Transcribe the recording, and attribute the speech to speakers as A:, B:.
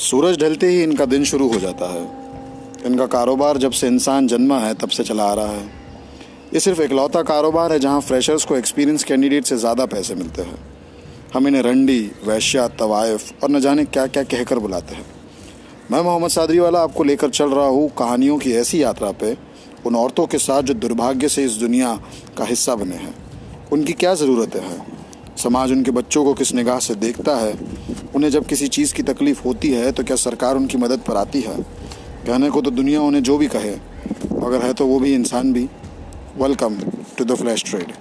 A: सूरज ढलते ही इनका दिन शुरू हो जाता है। इनका कारोबार जब से इंसान जन्मा है, तब से चला आ रहा है। ये सिर्फ़ इकलौता कारोबार है जहाँ फ्रेशर्स को एक्सपीरियंस कैंडिडेट से ज़्यादा पैसे मिलते हैं। हम इन्हें रंडी, वैश्या, तवायफ और न जाने क्या क्या कहकर बुलाते हैं। मैं मोहम्मद सादरी वाला आपको लेकर चल रहा हूँ कहानियों की ऐसी यात्रा पे उन औरतों के साथ जो दुर्भाग्य से इस दुनिया का हिस्सा बने हैं। उनकी क्या ज़रूरतें हैं? समाज उनके बच्चों को किस निगाह से देखता है? उन्हें जब किसी चीज़ की तकलीफ़ होती है तो क्या सरकार उनकी मदद पर आती है? कहने को तो दुनिया उन्हें जो भी कहे अगर है तो वो भी इंसान भी। Welcome to the flash trade